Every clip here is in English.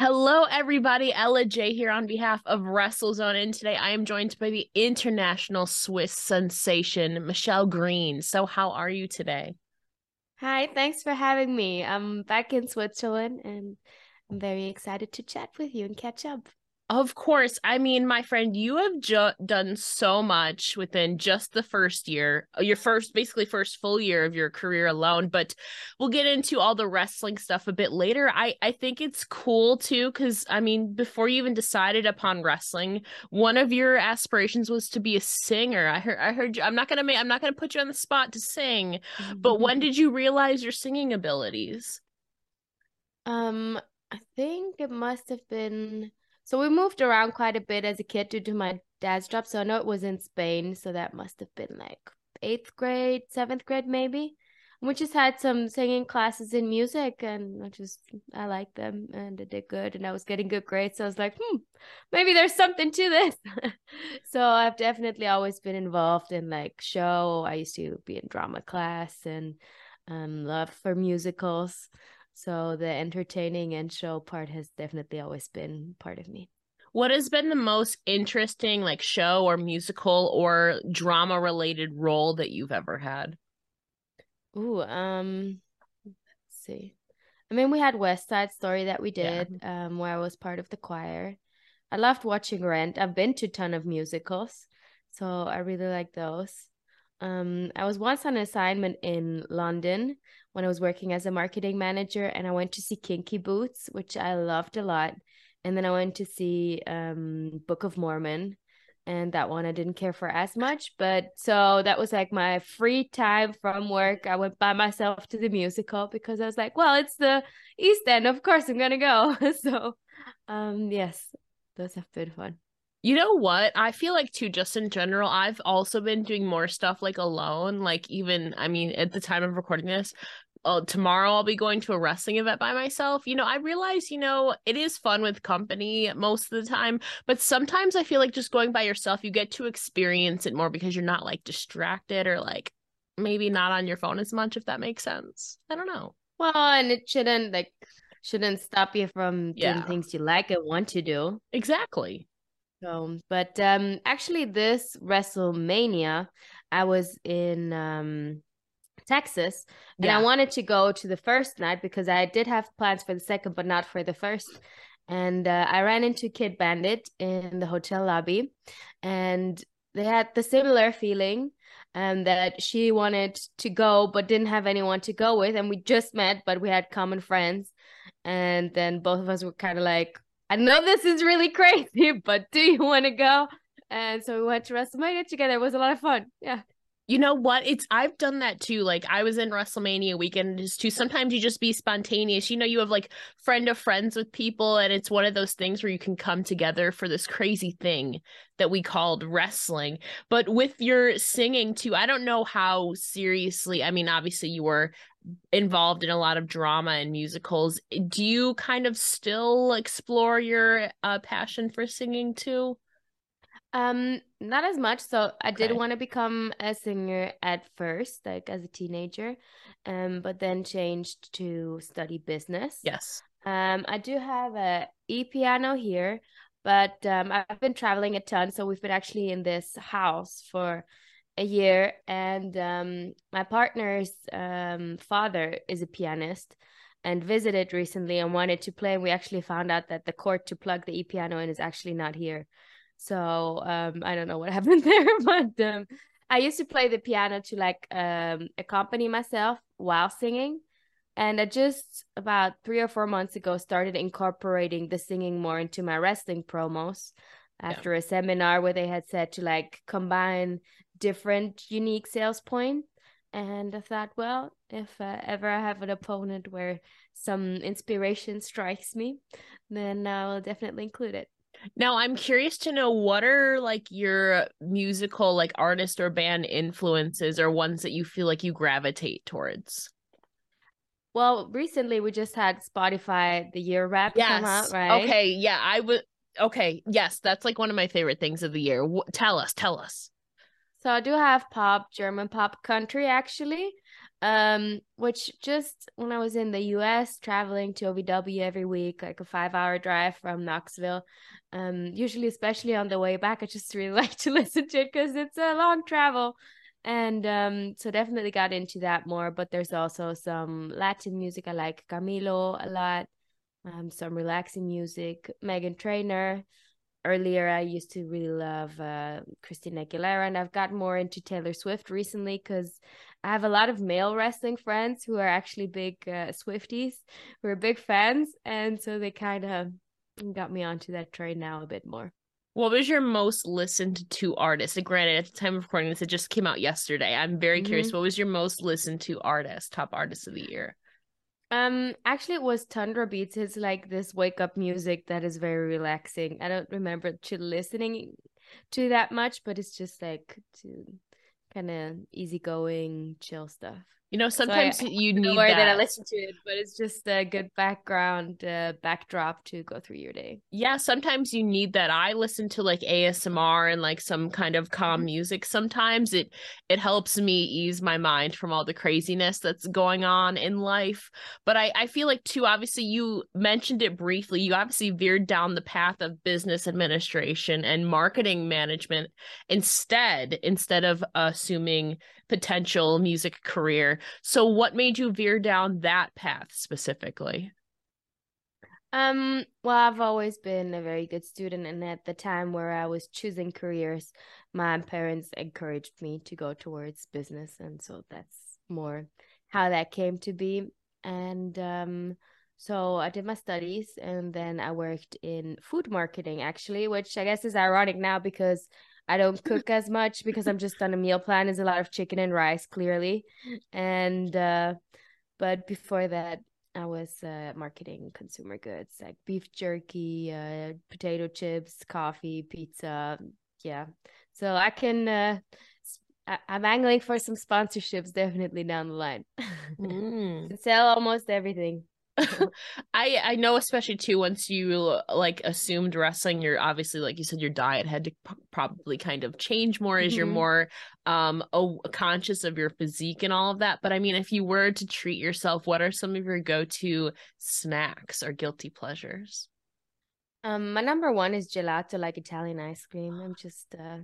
Hello, everybody. Ella J here on behalf of WrestleZone. And today I am joined by the international Swiss sensation, Michelle Green. So, how are you today? Hi, thanks for having me. I'm back in Switzerland and I'm very excited to chat with you and catch up. Of course. I mean, my friend, you have ju- done so much within just the first year, uh, your first, basically, first full year of your career alone. But we'll get into all the wrestling stuff a bit later. I, I think it's cool too, because I mean, before you even decided upon wrestling, one of your aspirations was to be a singer. I heard, I heard you, I'm not going to make, I'm not going to put you on the spot to sing, but when did you realize your singing abilities? Um, I think it must have been so we moved around quite a bit as a kid due to my dad's job. So I know it was in Spain. So that must have been like eighth grade, seventh grade, maybe. We just had some singing classes in music, and I just I liked them, and I did good, and I was getting good grades. So I was like, hmm, maybe there's something to this. so I've definitely always been involved in like show. I used to be in drama class and um, love for musicals. So the entertaining and show part has definitely always been part of me. What has been the most interesting like show or musical or drama related role that you've ever had? Ooh, um let's see. I mean, we had West Side Story that we did, yeah. um, where I was part of the choir. I loved watching Rent. I've been to a ton of musicals, so I really like those. Um, I was once on an assignment in London when I was working as a marketing manager, and I went to see Kinky Boots, which I loved a lot. And then I went to see um, Book of Mormon, and that one I didn't care for as much. But so that was like my free time from work. I went by myself to the musical because I was like, well, it's the East End, of course I'm gonna go. so, um, yes, those have been fun. You know what? I feel like too, just in general, I've also been doing more stuff like alone. Like even, I mean, at the time of recording this, uh, tomorrow I'll be going to a wrestling event by myself. You know, I realize, you know, it is fun with company most of the time, but sometimes I feel like just going by yourself, you get to experience it more because you're not like distracted or like maybe not on your phone as much, if that makes sense. I don't know. Well, and it shouldn't like shouldn't stop you from yeah. doing things you like and want to do. Exactly. So, but um, actually, this WrestleMania, I was in um, Texas, and yeah. I wanted to go to the first night because I did have plans for the second, but not for the first. And uh, I ran into Kidd Bandit in the hotel lobby, and they had the similar feeling um, that she wanted to go but didn't have anyone to go with and we just met but we had common friends and then both of us were kind of like I know this is really crazy, but do you want to go? And so we went to WrestleMania together. It was a lot of fun. Yeah. You know what? It's I've done that too. Like I was in WrestleMania weekend too. Sometimes you just be spontaneous. You know, you have like friend of friends with people, and it's one of those things where you can come together for this crazy thing that we called wrestling. But with your singing too, I don't know how seriously. I mean, obviously you were involved in a lot of drama and musicals. Do you kind of still explore your uh, passion for singing too? Um, not as much. So I okay. did want to become a singer at first, like as a teenager, um, but then changed to study business. Yes. Um, I do have a e piano here, but um, I've been traveling a ton, so we've been actually in this house for a year, and um, my partner's um father is a pianist and visited recently and wanted to play. And we actually found out that the cord to plug the e piano in is actually not here. So um, I don't know what happened there, but um, I used to play the piano to like um, accompany myself while singing. And I just about three or four months ago started incorporating the singing more into my wrestling promos after yeah. a seminar where they had said to like combine different unique sales point and i thought well if uh, ever i have an opponent where some inspiration strikes me then i'll definitely include it now I'm curious to know what are like your musical like artist or band influences or ones that you feel like you gravitate towards. Well, recently we just had Spotify the year wrap yes. come out, right? Okay, yeah, I would okay, yes, that's like one of my favorite things of the year. W- tell us, tell us. So I do have pop, German pop country actually. Um, which just when I was in the US traveling to OVW every week, like a five hour drive from Knoxville, um, usually especially on the way back, I just really like to listen to it because it's a long travel. And um, so definitely got into that more. But there's also some Latin music. I like Camilo a lot. Um, some relaxing music, Meghan Trainor earlier I used to really love uh, Christina Aguilera, and I've got more into Taylor Swift recently because I have a lot of male wrestling friends who are actually big uh, Swifties, who are big fans, and so they kind of got me onto that train now a bit more. What was your most listened to artist? And granted, at the time of recording this, it just came out yesterday. I'm very mm-hmm. curious. What was your most listened to artist, top artist of the year? Um, actually, it was Tundra Beats. It's like this wake up music that is very relaxing. I don't remember to listening to that much, but it's just like to kind of easygoing, chill stuff. You know, sometimes so I, you need that. that I listen to it, but it's just a good background uh, backdrop to go through your day. Yeah, sometimes you need that. I listen to like ASMR and like some kind of calm mm-hmm. music. Sometimes it it helps me ease my mind from all the craziness that's going on in life. But I I feel like too. Obviously, you mentioned it briefly. You obviously veered down the path of business administration and marketing management instead instead of assuming potential music career. So what made you veer down that path specifically? Um, well, I've always been a very good student, and at the time where I was choosing careers, my parents encouraged me to go towards business, and so that's more how that came to be. And um, so I did my studies, and then I worked in food marketing, actually, which I guess is ironic now because I don't cook as much because I'm just on a meal plan. It's a lot of chicken and rice, clearly. And uh, but before that, I was uh, marketing consumer goods like beef jerky, uh, potato chips, coffee, pizza. Yeah, so I can. Uh, I- am angling for some sponsorships definitely down the line. Mm. sell almost everything. I I know especially too once you like assumed wrestling you're obviously like you said your diet had to p- probably kind of change more as mm-hmm. you're more um conscious of your physique and all of that. But I mean if you were to treat yourself what are some of your go-to snacks or guilty pleasures? Um my number one is gelato like Italian ice cream. I'm just uh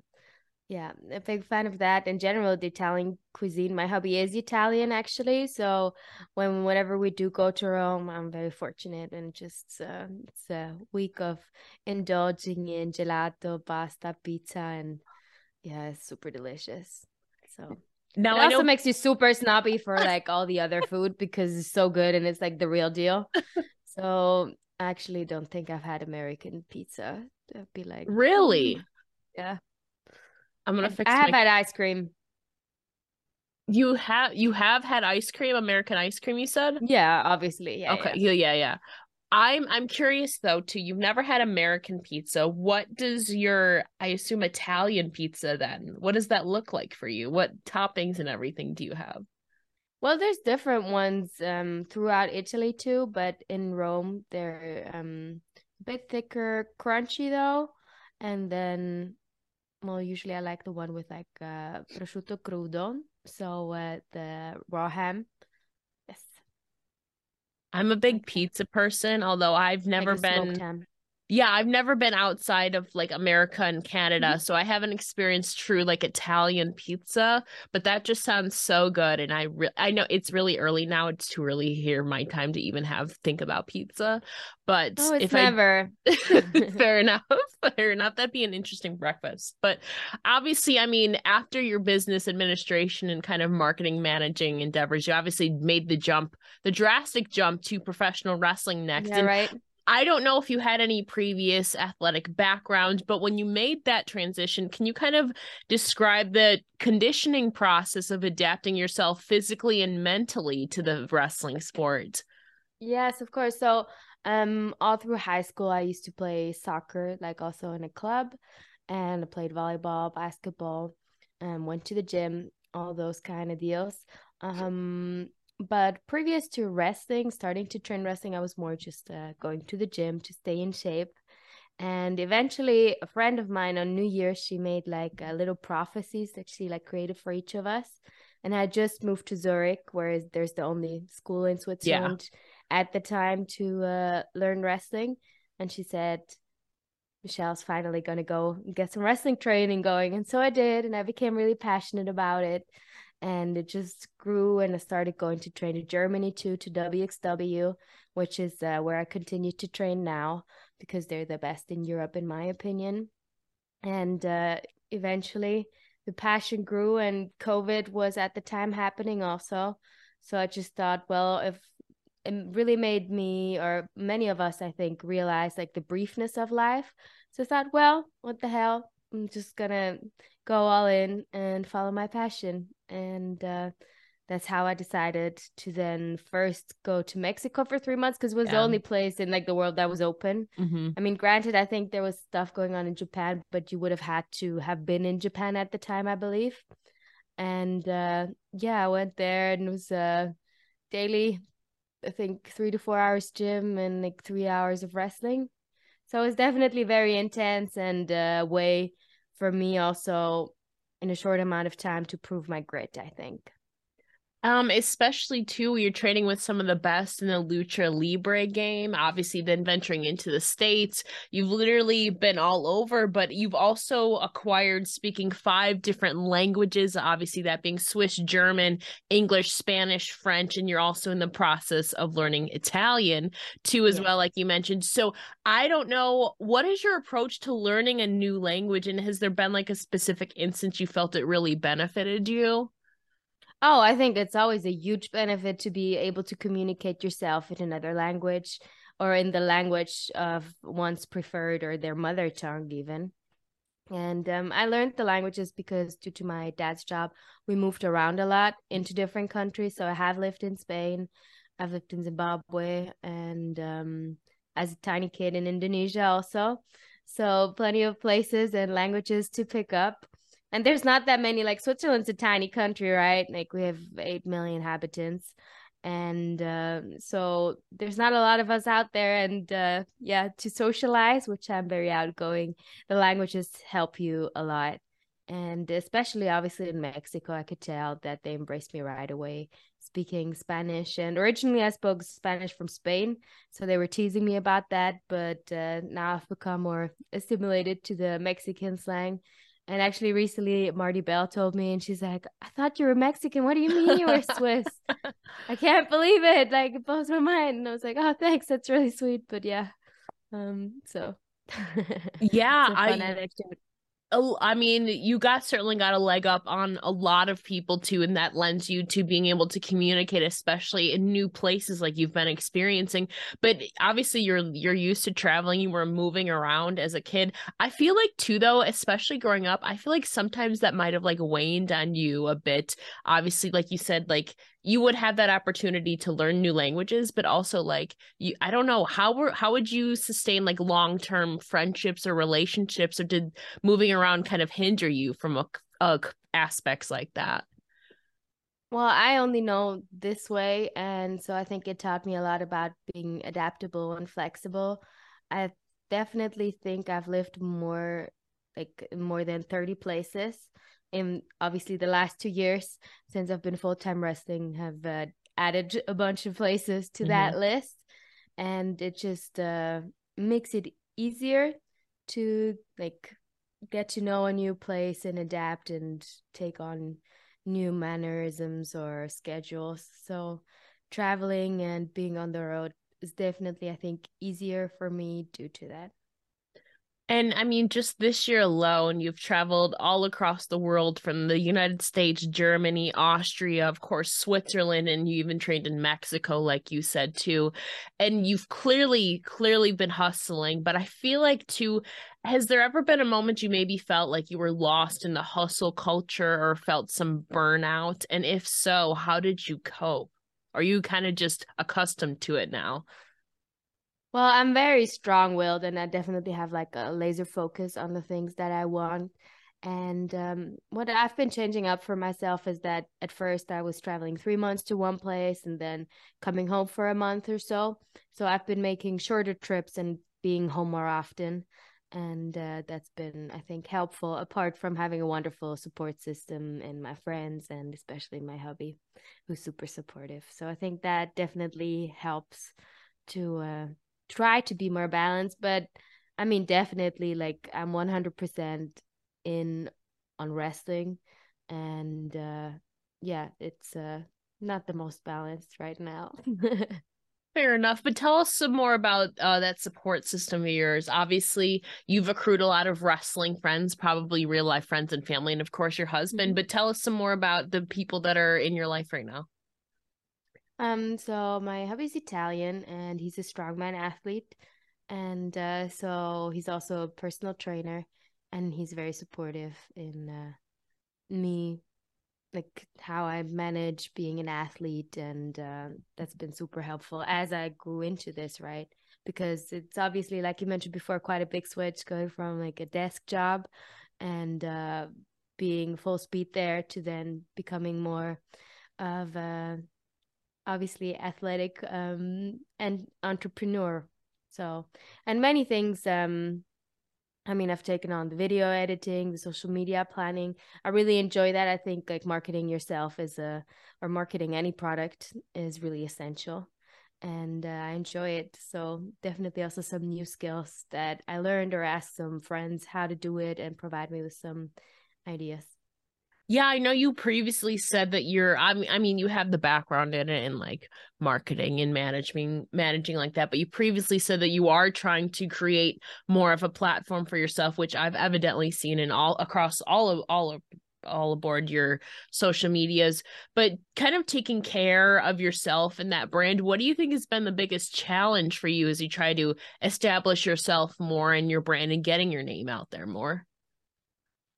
yeah, a big fan of that. In general, the Italian cuisine. My hubby is Italian, actually. So when whenever we do go to Rome, I'm very fortunate, and just uh, it's a week of indulging in gelato, pasta, pizza, and yeah, it's super delicious. So now it I also know- makes you super snobby for like all the other food because it's so good and it's like the real deal. so I actually don't think I've had American pizza. I'd be like, really? Mm. Yeah. I'm gonna fix. I have my... had ice cream. You have you have had ice cream, American ice cream. You said. Yeah, obviously. Yeah, okay. Yeah. yeah, yeah, I'm I'm curious though too. You've never had American pizza. What does your I assume Italian pizza then? What does that look like for you? What toppings and everything do you have? Well, there's different ones um throughout Italy too, but in Rome they're um a bit thicker, crunchy though. And then well, usually I like the one with like uh, prosciutto crudo, so uh, the raw ham. Yes. I'm a big pizza person, although I've never like been yeah, I've never been outside of like America and Canada, mm-hmm. so I haven't experienced true like Italian pizza. But that just sounds so good, and I re- I know it's really early now; it's too early here my time to even have think about pizza. But oh, if never. I fair enough, fair enough. That'd be an interesting breakfast. But obviously, I mean, after your business administration and kind of marketing managing endeavors, you obviously made the jump, the drastic jump to professional wrestling next. Yeah, and right I don't know if you had any previous athletic background, but when you made that transition, can you kind of describe the conditioning process of adapting yourself physically and mentally to the wrestling sport? Yes, of course. So, um, all through high school, I used to play soccer, like also in a club, and I played volleyball, basketball, and um, went to the gym, all those kind of deals. Um, but previous to wrestling, starting to train wrestling, I was more just uh, going to the gym to stay in shape. And eventually, a friend of mine on New Year's, she made like uh, little prophecies that she like created for each of us. and I just moved to Zurich, where there's the only school in Switzerland yeah. at the time to uh, learn wrestling. And she said, Michelle's finally going to go get some wrestling training going. And so I did, and I became really passionate about it. And it just grew, and I started going to train in Germany too, to WXW, which is uh, where I continue to train now because they're the best in Europe, in my opinion. And uh, eventually, the passion grew, and COVID was at the time happening also. So I just thought, well, if it really made me or many of us, I think, realize like the briefness of life. So I thought, well, what the hell? I'm just gonna go all in and follow my passion. And uh, that's how I decided to then first go to Mexico for three months because it was yeah. the only place in like the world that was open. Mm-hmm. I mean, granted, I think there was stuff going on in Japan, but you would have had to have been in Japan at the time, I believe. And uh, yeah, I went there and it was uh, daily, I think three to four hours gym and like three hours of wrestling. So it was definitely very intense and a uh, way for me also in a short amount of time to prove my grit, I think. Um, especially too, you're training with some of the best in the lucha libre game. Obviously, then venturing into the states, you've literally been all over, but you've also acquired speaking five different languages. Obviously, that being Swiss, German, English, Spanish, French, and you're also in the process of learning Italian too, as yeah. well, like you mentioned. So, I don't know what is your approach to learning a new language, and has there been like a specific instance you felt it really benefited you? Oh, I think it's always a huge benefit to be able to communicate yourself in another language or in the language of one's preferred or their mother tongue, even. And um, I learned the languages because, due to my dad's job, we moved around a lot into different countries. So I have lived in Spain, I've lived in Zimbabwe, and um, as a tiny kid in Indonesia also. So plenty of places and languages to pick up and there's not that many like switzerland's a tiny country right? Like we have 8 million inhabitants. And uh, so there's not a lot of us out there. And uh, yeah to socialize which i'm very outgoing the languages help you a lot. And especially obviously in mexico i could tell that they embraced me right away speaking spanish. And originally i spoke spanish from spain so they were teasing me about that. But uh, now i've become more assimilated to the mexican slang and actually, recently, Marti Belle told me, and she's like, I thought you were Mexican. What do you mean you were Swiss? I can't believe it. Like, it blows my mind. And I was like, oh, thanks. That's really sweet. But yeah. Um, so yeah, I anecdote. Oh, I mean, you got certainly got a leg up on a lot of people too, and that lends you to being able to communicate, especially in new places like you've been experiencing. But obviously, you're you're used to traveling. You were moving around as a kid. I feel like too, though, especially growing up, I feel like sometimes that might have like waned on you a bit. Obviously, like you said, like you would have that opportunity to learn new languages but also like you i don't know how were how would you sustain like long-term friendships or relationships or did moving around kind of hinder you from a, a aspects like that? Well i only know this way and so i think it taught me a lot about being adaptable and flexible. I definitely think i've lived more like more than 30 places in obviously the last two years since I've been full time wrestling have uh, added a bunch of places to mm-hmm. that list, and it just uh, makes it easier to like get to know a new place and adapt and take on new mannerisms or schedules. So traveling and being on the road is definitely I think easier for me due to that. And I mean, just this year alone, you've traveled all across the world from the United States, Germany, Austria, of course, Switzerland, and you even trained in Mexico, like you said, too. And you've clearly, clearly been hustling. But I feel like, too, has there ever been a moment you maybe felt like you were lost in the hustle culture or felt some burnout? And if so, how did you cope? Are you kind of just accustomed to it now? Well, I'm very strong-willed and I definitely have like a laser focus on the things that I want. And um, what I've been changing up for myself is that at first I was traveling three months to one place and then coming home for a month or so. So I've been making shorter trips and being home more often. and uh, that's been i think helpful apart from having a wonderful support system in my friends and especially my hubby who's super supportive so i think that definitely helps to uh, try to be more balanced but i mean definitely like i'm 100% in on wrestling and uh yeah it's uh not the most balanced right now Fair enough. But tell us some more about uh, that support system of yours. Obviously, you've accrued a lot of wrestling friends, probably real life friends and family, and of course, your husband. Mm-hmm. But tell us some more about the people that are in your life right now. Um, so my hubby's Italian and he's a strongman athlete. And uh, so he's also a personal trainer and he's very supportive in uh, me like how I manage being an athlete, and uh, that's been super helpful as I grew into this, right? Because it's obviously, like you mentioned before, quite a big switch going from like a desk job and uh, being full speed there to then becoming more of a obviously athletic um, and entrepreneur. So, and many things um, I mean, I've taken on the video editing, the social media planning. I really enjoy that. I think like marketing yourself is a or marketing any product is really essential, and uh, I enjoy it. So definitely also some new skills that I learned or asked some friends how to do it and provide me with some ideas. Yeah, I know you previously said that you're I mean I mean you have the background in it in like marketing and managing managing like that, but you previously said that you are trying to create more of a platform for yourself, which I've evidently seen in all across all of all of all aboard your social medias, but kind of taking care of yourself and that brand. What do you think has been the biggest challenge for you as you try to establish yourself more and your brand and getting your name out there more?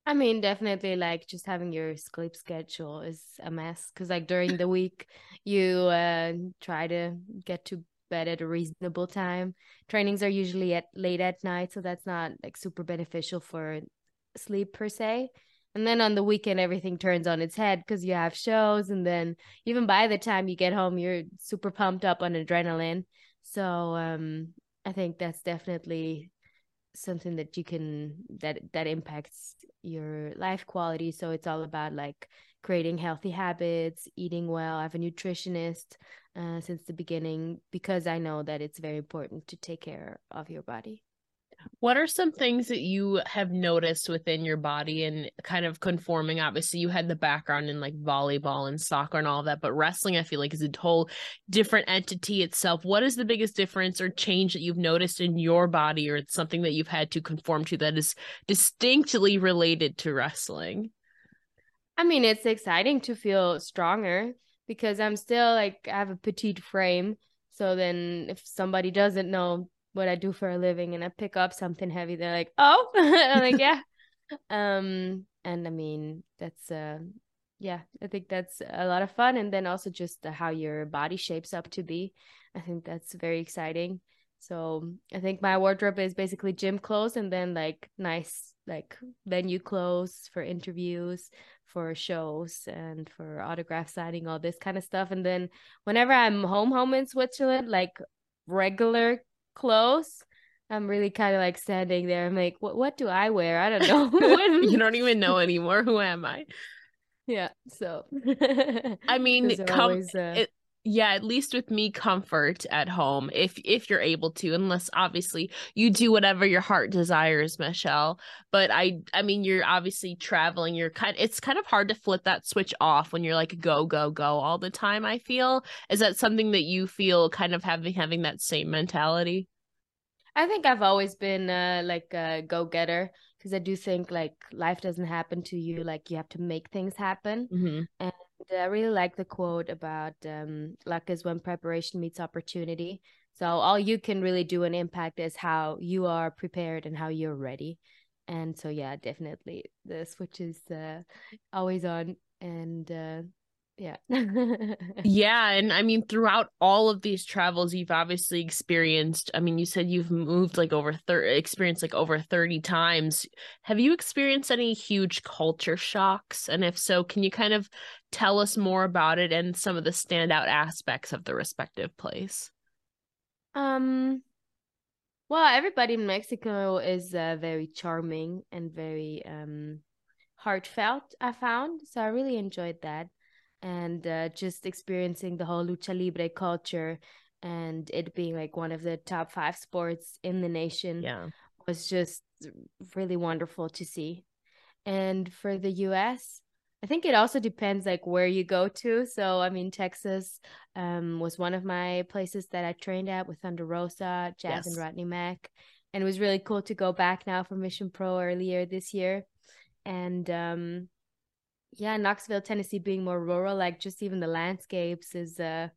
I mean, definitely like just having your sleep schedule is a mess because like during the week you uh try to get to bed at a reasonable time. Trainings are usually at late at night, so that's not like super beneficial for sleep per se. And then on the weekend everything turns on its head because you have shows and then even by the time you get home you're super pumped up on adrenaline. So um I think that's definitely something that you can that that impacts your life quality. So it's all about like creating healthy habits eating well i have a nutritionist uh, since the beginning because i know that it's very important to take care of your body what are some things that you have noticed within your body and kind of conforming? Obviously, you had the background in like volleyball and soccer and all that, but wrestling, I feel like, is a whole different entity itself. What is the biggest difference or change that you've noticed in your body, or it's something that you've had to conform to that is distinctly related to wrestling? I mean, it's exciting to feel stronger because I'm still like, I have a petite frame. So then, if somebody doesn't know what I do for a living and I pick up something heavy, they're like, "Oh," I'm like, "Yeah." um, and I mean, that's uh, yeah, I think that's a lot of fun, and then also just the, how your body shapes up to be. I think that's very exciting. So I think my wardrobe is basically gym clothes and then like nice like venue clothes for interviews, for shows and for autograph signing, all this kind of stuff. And then whenever I'm home home in Switzerland, like regular close, I'm really kind of like standing there. I'm like, what what do I wear? I don't know. you don't even know anymore. Who am I? Yeah. So I mean, com- always, uh... it, yeah, at least with me, comfort at home if if you're able to, unless obviously you do whatever your heart desires, Michelle. But I I mean, you're obviously traveling. You're kind. It's kind of hard to flip that switch off when you're like go go go all the time. I feel is that something that you feel kind of having having that same mentality. I think I've always been uh, like a go getter because I do think like life doesn't happen to you, like you have to make things happen. Mm-hmm. And I really like the quote about um, luck is when preparation meets opportunity. So all you can really do an impact is how you are prepared and how you're ready. And so yeah, definitely the switch is uh, always on and uh, yeah yeah and i mean throughout all of these travels you've obviously experienced i mean you said you've moved like over 30 experienced like over 30 times have you experienced any huge culture shocks and if so can you kind of tell us more about it and some of the standout aspects of the respective place um Well, everybody in Mexico is uh, very charming and very um, heartfelt, I found. So I really enjoyed that. And uh, just experiencing the whole lucha libre culture and it being like one of the top five sports in the nation Yeah. was just really wonderful to see. And for the US, I think it also depends like where you go to. So I mean Texas um was one of my places that I trained at with Thunder Rosa, Jazz and Rodney Mack. And it was really cool to go back now for Mission Pro earlier this year. And um yeah, Knoxville, Tennessee being more rural, like just even the landscapes is uh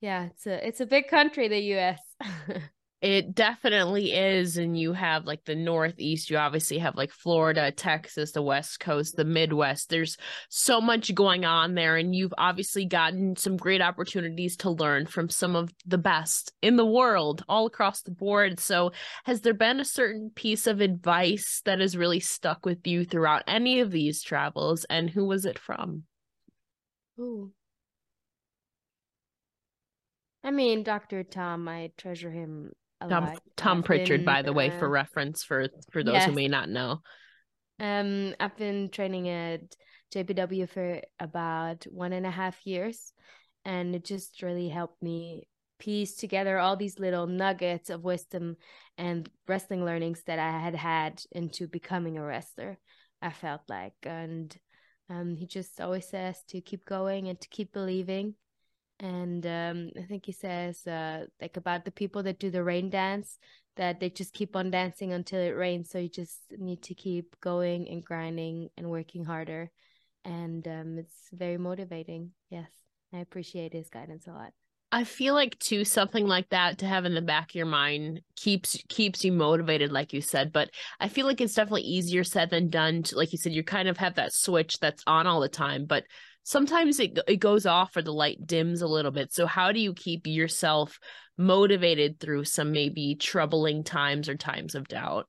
yeah, it's a it's a big country, the US. It definitely is. And you have like the Northeast, you obviously have like Florida, Texas, the West Coast, the Midwest. There's so much going on there. And you've obviously gotten some great opportunities to learn from some of the best in the world all across the board. So, has there been a certain piece of advice that has really stuck with you throughout any of these travels? And who was it from? Ooh. I mean, Dr. Tom, I treasure him Tom. Tom Prichard, been, by the way, for uh, reference for for those who may not know. Um, I've been training at JPW for about one and a half years, and it just really helped me piece together all these little nuggets of wisdom and wrestling learnings that I had had into becoming a wrestler. I felt like, and um, he just always says to keep going and to keep believing. And um, I think he says uh, like about the people that do the rain dance that they just keep on dancing until it rains. So you just need to keep going and grinding and working harder. And um, it's very motivating. Yes, I appreciate his guidance a lot. I feel like too something like that to have in the back of your mind keeps keeps you motivated, like you said. But I feel like it's definitely easier said than done. To, like you said, you kind of have that switch that's on all the time, but sometimes it it goes off or the light dims a little bit. So how do you keep yourself motivated through some maybe troubling times or times of doubt?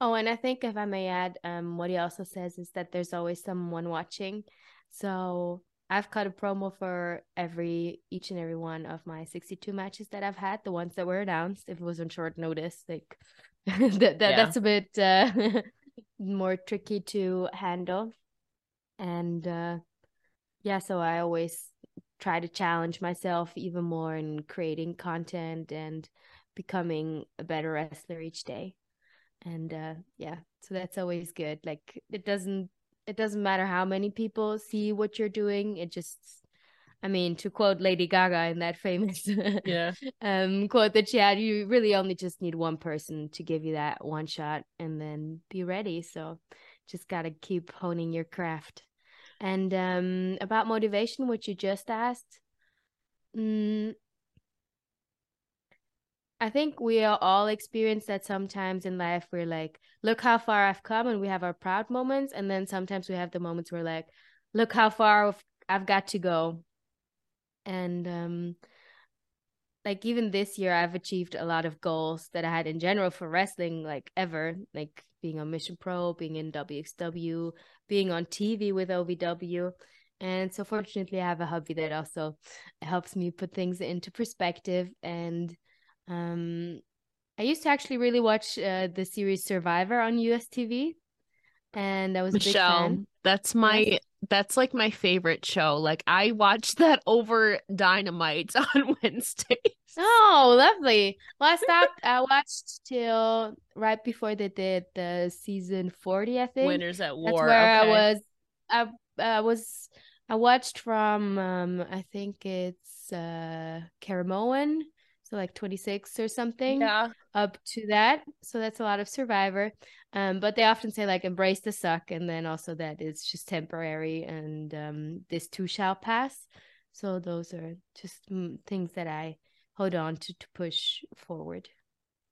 Oh, and I think if I may add, um, what he also says is that there's always someone watching. So I've cut a promo for every each and every one of my 62 matches that I've had, the ones that were announced. If it was on short notice, like that, that Yeah. that's a bit uh, more tricky to handle. And uh, yeah, so I always try to challenge myself even more in creating content and becoming a better wrestler each day. And uh yeah so that's always good. Like it doesn't it doesn't matter how many people see what you're doing it just i mean to quote lady gaga in that famous Yeah. um quote that she had you really only just need one person to give you that one shot and then be ready. So just got to keep honing your craft and um about motivation which you just asked mm, I think we are all experience that sometimes in life we're like, look how far I've come, and we have our proud moments, and then sometimes we have the moments where like, look how far I've- I've got to go, and um, like even this year I've achieved a lot of goals that I had in general for wrestling, like ever, like being on Mission Pro, being in WXW, being on TV with OVW. And so fortunately I have a hobby that also helps me put things into perspective and um, I used to actually really watch uh, the series Survivor on US TV, and I was a big Michelle, fan. that's my Yes. That's like my favorite show. Like I watched that over Dynamite on Wednesdays. Oh, lovely. Well, I stopped. I watched till right before they did the season 40, I think. Winners at War. That's where okay. I was. I I was. I watched from. Um, I think it's uh Caramoan, so like 26 or something. Yeah. up to that. So that's a lot of Survivor. Um, but they often say like embrace the suck, and then also that it's just temporary, and um, this too shall pass. So those are just mm, things that I hold on to to push forward.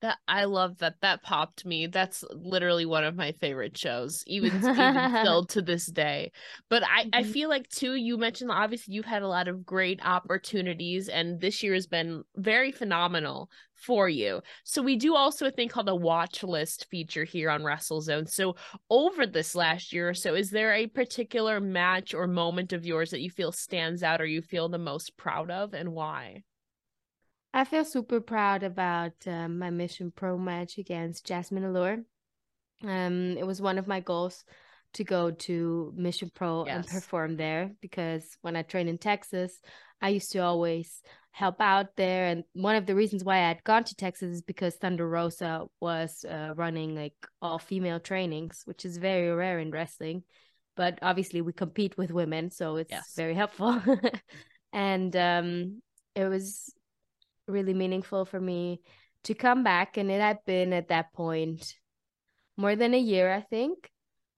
That I love that. That popped me. That's literally one of my favorite shows, even even still to this day. But I I Mhm. feel like too. You mentioned obviously you've had a lot of great opportunities, and this year has been very phenomenal for you. So we do also a thing called a watch list feature here on WrestleZone. So over this last year or so, is there a particular match or moment of yours that you feel stands out or you feel the most proud of, and why? I feel super proud about uh, my Mission Pro match against Jazmin Allure. Um, it was one of my goals to go to Mission Pro yes. and perform there because when I trained in Texas, I used to always help out there. And one of the reasons why I had gone to Texas is because Thunder Rosa was uh, running like all female trainings, which is very rare in wrestling. But obviously, we compete with women, so it's yes. very helpful. and um, it was really meaningful for me to come back. And it had been at that point more than a year, I think.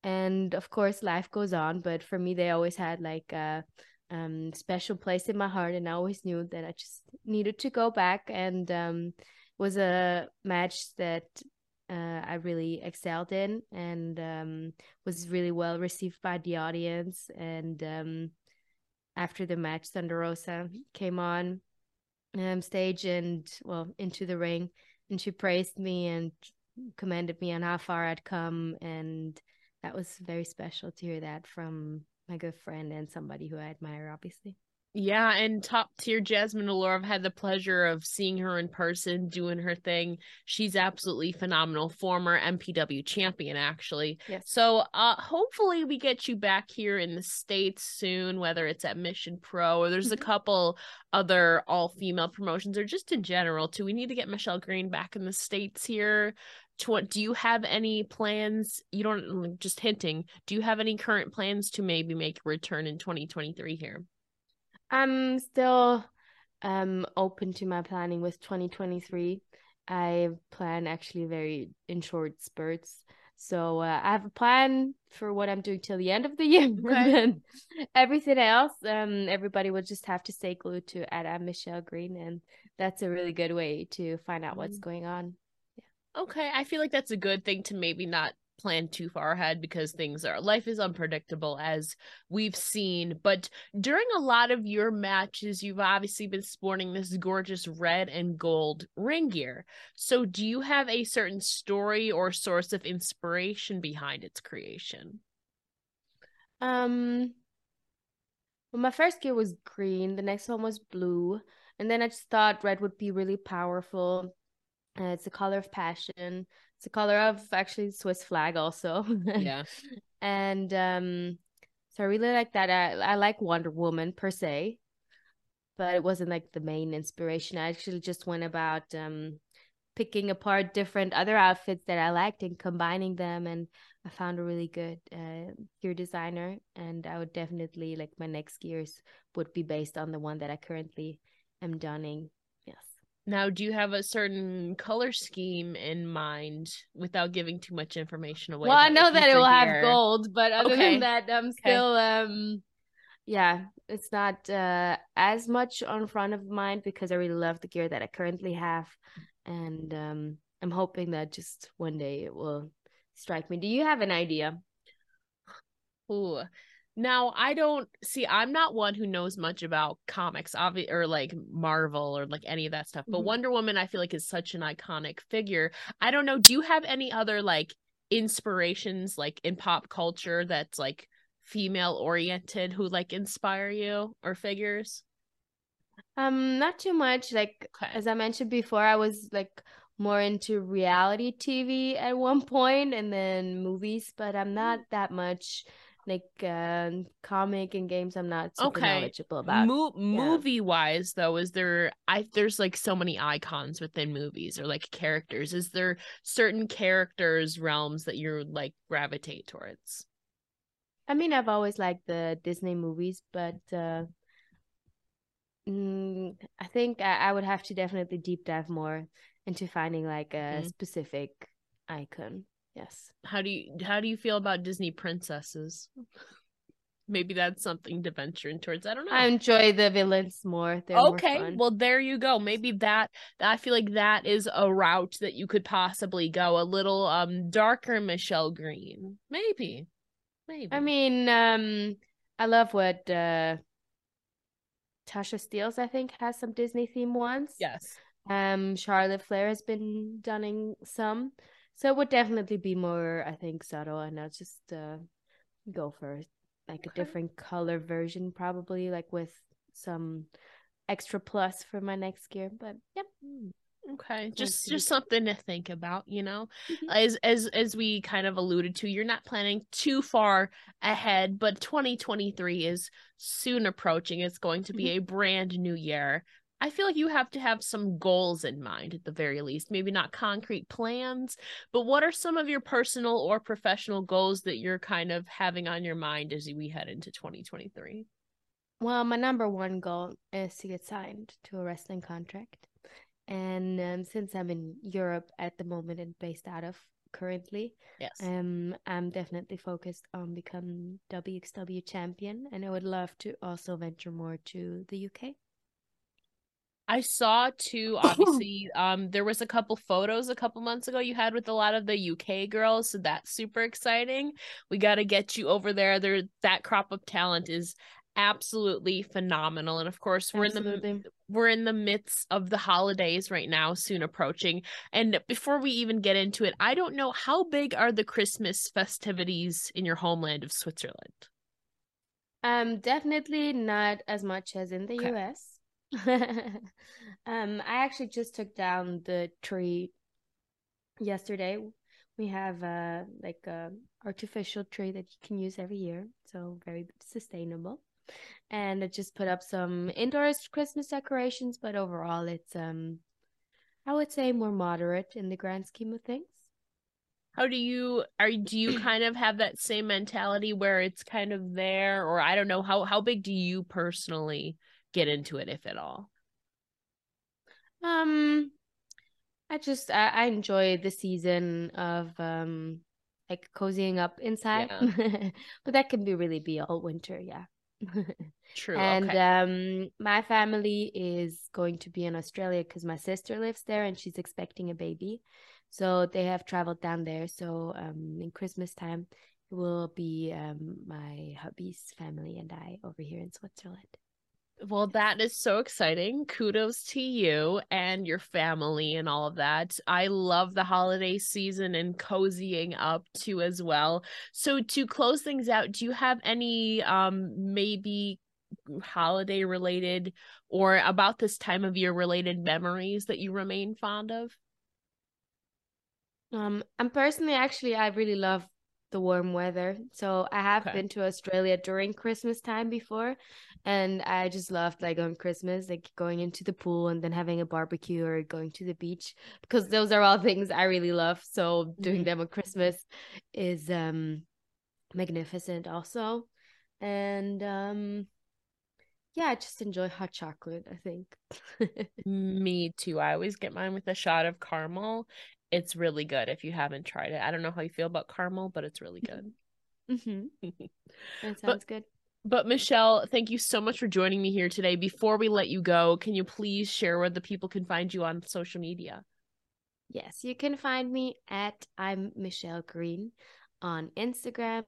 And of course, life goes on. But for me, they always had like a um, special place in my heart. And I always knew that I just needed to go back. And um, was a match that uh, I really excelled in and um, was really well received by the audience. And um, after the match, Thunder Rosa came on um, stage and well into the ring, and she praised me and commended me on how far I'd come, and that was very special to hear that from my good friend and somebody who I admire, obviously. Yeah, and top tier Jazmin Allure, I've had the pleasure of seeing her in person, doing her thing. She's absolutely phenomenal. Former MPW champion, actually. Yes. So uh hopefully we get you back here in the States soon, whether it's at Mission Pro or there's a mm-hmm. couple other all female promotions or just in general too. We need to get Michelle Green back in the States here. To Do you have any plans? You don't just hinting. Do you have any current plans to maybe make a return in 2023 here? I'm still um open to my planning with 2023. I plan actually very in short spurts. So uh, I have a plan for what I'm doing till the end of the year. Okay. and everything else, um, everybody will just have to stay glued to at Michelle Green, and that's a really good way to find out what's mm. going on. Yeah. Okay, I feel like that's a good thing to maybe not plan too far ahead because things are life is unpredictable as we've seen. But during a lot of your matches you've obviously been sporting this gorgeous red and gold ring gear. So do you have a certain story or source of inspiration behind its creation? Um well my first gear was green the next one was blue and then i just thought red would be really powerful uh, it's a color of passion it's the color of actually Swiss flag also. yeah. and um so I really like that. I I like Wonder Woman per se, but it wasn't like the main inspiration. I actually just went about um picking apart different other outfits that I liked and combining them and I found a really good uh, gear designer and I would definitely like my next gears would be based on the one that I currently am donning now, do you have a certain color scheme in mind without giving too much information away? Well, I know that it will have gold, but other okay. than that, I'm still um yeah, it's not uh as much on front of mind because I really love the gear that I currently have and um I'm hoping that just one day it will strike me. Do you have an idea? Ooh, now, I don't see, I'm not one who knows much about comics, obvi- or like Marvel or like any of that stuff, but mm-hmm. Wonder Woman, I feel like is such an iconic figure. I don't know. Do you have any other like inspirations like in pop culture that's like female oriented who like inspire you or figures? Um, not too much. Like, okay. as I mentioned before, I was like more into reality TV at one point and then movies, but I'm not mm. that much like uh, comic and games i'm not super okay. knowledgeable about Mo- yeah. movie wise though is there i there's like so many icons within movies or like characters is there certain characters realms that you're like gravitate towards i mean i've always liked the disney movies but uh mm, i think I, I, would have to definitely deep dive more into finding like a mm-hmm. specific icon Yes. How do you how do you feel about Disney princesses? Maybe that's something to venture in towards. I don't know. I enjoy the villains more. They're okay, more well there you go. Maybe that I feel like that is a route that you could possibly go. A little um darker Michelle Green. Maybe. Maybe. I mean, um I love what uh Tasha Steelz, I think, has some Disney theme ones. Yes. Um Charlotte Flair has been dunning some. So it would definitely be more, I think, subtle, and I'll just uh, go for like okay. a different color version, probably like with some extra plus for my next gear. But yeah. Hmm. Okay, just just something to think about, you know. Mm-hmm. As as as we kind of alluded to, you're not planning too far ahead, but 2023 is soon approaching. It's going to be mm-hmm. a brand new year. I feel like you have to have some goals in mind at the very least. Maybe not concrete plans, but what are some of your personal or professional goals that you're kind of having on your mind as we head into 2023? Well, my number one goal is to get signed to a wrestling contract. And um, since I'm in Europe at the moment and based out of currently, yes, um, I'm definitely focused on becoming WXW champion, and I would love to also venture more to the UK. I saw too. Obviously, um, there was a couple photos a couple months ago you had with a lot of the UK girls, so that's super exciting. We got to get you over there. There, that crop of talent is absolutely phenomenal and of course we're absolutely. in the we're in the midst of the holidays right now soon approaching and before we even get into it i don't know how big are the christmas festivities in your homeland of switzerland um definitely not as much as in the okay. us um i actually just took down the tree yesterday. We have uh like a artificial tree that you can use every year so very sustainable. And I just put up some indoors Christmas decorations, but overall it's um I would say more moderate in the grand scheme of things. How do you are do you kind of have that same mentality where it's kind of there? Or I don't know how how big do you personally get into it if at all? Um I just I, I enjoy the season of um like cozying up inside. Yeah. but that can be really be all winter, yeah. True. and okay. um my family is going to be in Australia because my sister lives there and she's expecting a baby. So they have traveled down there. So um in Christmas time it will be um my hubby's family and I over here in Switzerland. Well, that is so exciting. Kudos to you and your family and all of that. I love the holiday season and cozying up too as well. So to close things out, do you have any um maybe holiday related or about this time of year related memories that you remain fond of? Um, I'm personally actually I really love the warm weather. So I have okay. been to Australia during Christmas time before, and I just loved like on Christmas, like going into the pool and then having a barbecue or going to the beach because those are all things I really love. So doing mm-hmm. them on Christmas is um magnificent also. And um yeah, I just enjoy hot chocolate, I think. Me too. I always get mine with a shot of caramel it's really good if you haven't tried it. I don't know how you feel about caramel, but it's really good. Mm-hmm. that sounds but, good. But Michelle, thank you so much for joining me here today. Before we let you go, can you please share where the people can find you on social media? Yes, you can find me at I'm Michelle Green on Instagram,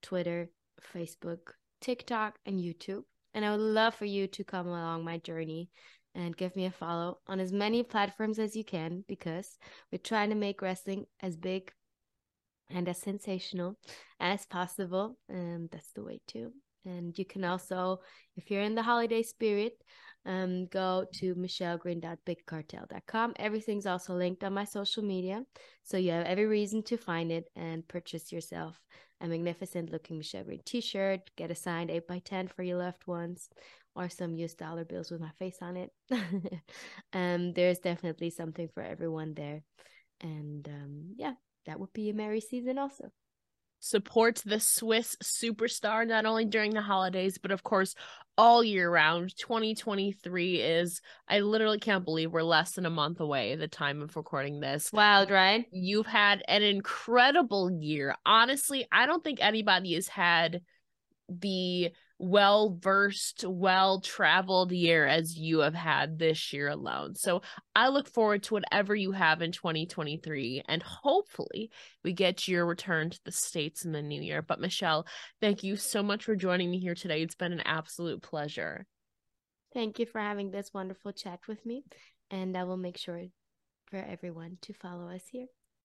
Twitter, Facebook, TikTok, and YouTube. And I would love for you to come along my journey and give me a follow on as many platforms as you can because we're trying to make wrestling as big and as sensational as possible. And that's the way too. And you can also, if you're in the holiday spirit, um, go to michellegreen.bigcartel.com. Everything's also linked on my social media. So you have every reason to find it and purchase yourself a magnificent looking Michelle Green t shirt, get a signed 8x10 for your loved ones, or some US dollar bills with my face on it. um, there's definitely something for everyone there. And um, yeah, that would be a merry season also. Support the Swiss superstar not only during the holidays, but of course all year round. 2023 is, I literally can't believe we're less than a month away the time of recording this. Wild, right? You've had an incredible year. Honestly, I don't think anybody has had the well versed, well traveled year as you have had this year alone. So I look forward to whatever you have in 2023 and hopefully we get your return to the States in the new year. But Michelle, thank you so much for joining me here today. It's been an absolute pleasure. Thank you for having this wonderful chat with me. And I will make sure for everyone to follow us here.